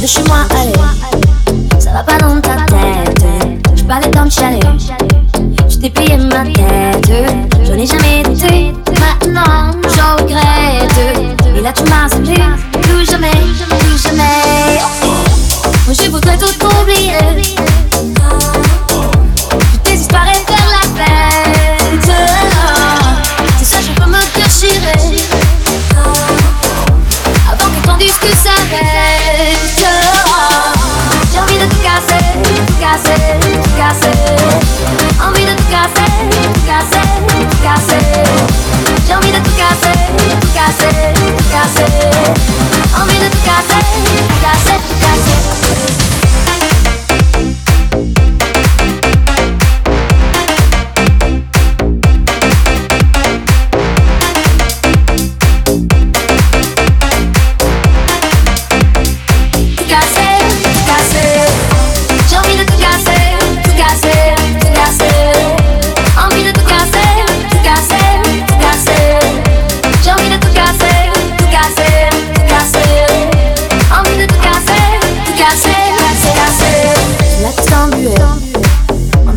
De chez moi, allez. Ça va pas dans ta tête. Je parlais d'un chalet. Je t'ai ma tête. J'en ai jamais douté. Maintenant, j'en regrette. Et là, tu m'as salué. Plus jamais, plus jamais. Moi, je voudrais tout oublier. Toutes tes la fête. C'est ça, je peux me déchirer.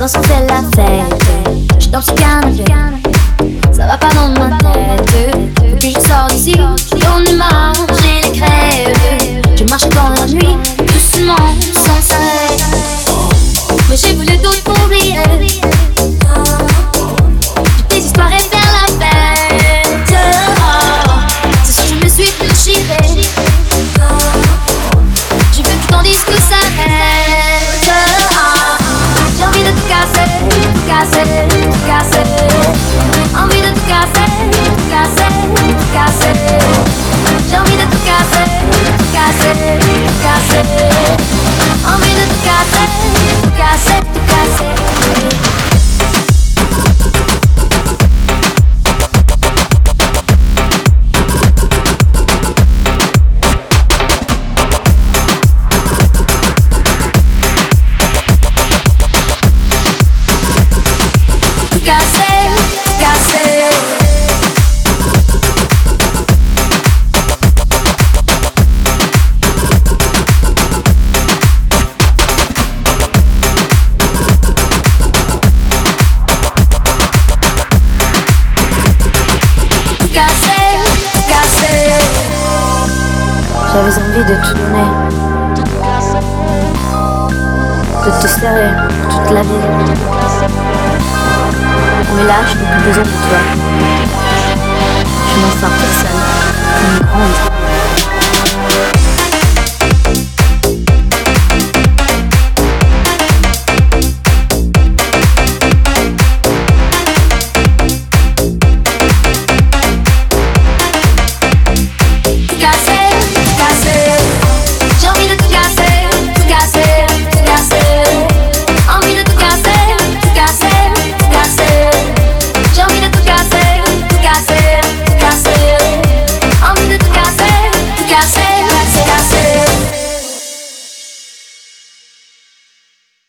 Dansant c'est la fête. Je danse canapé, J'avais envie de tout donner. De te serrer toute la vie. Mais là, je n'ai plus besoin de toi. Je m'en sors toute seule.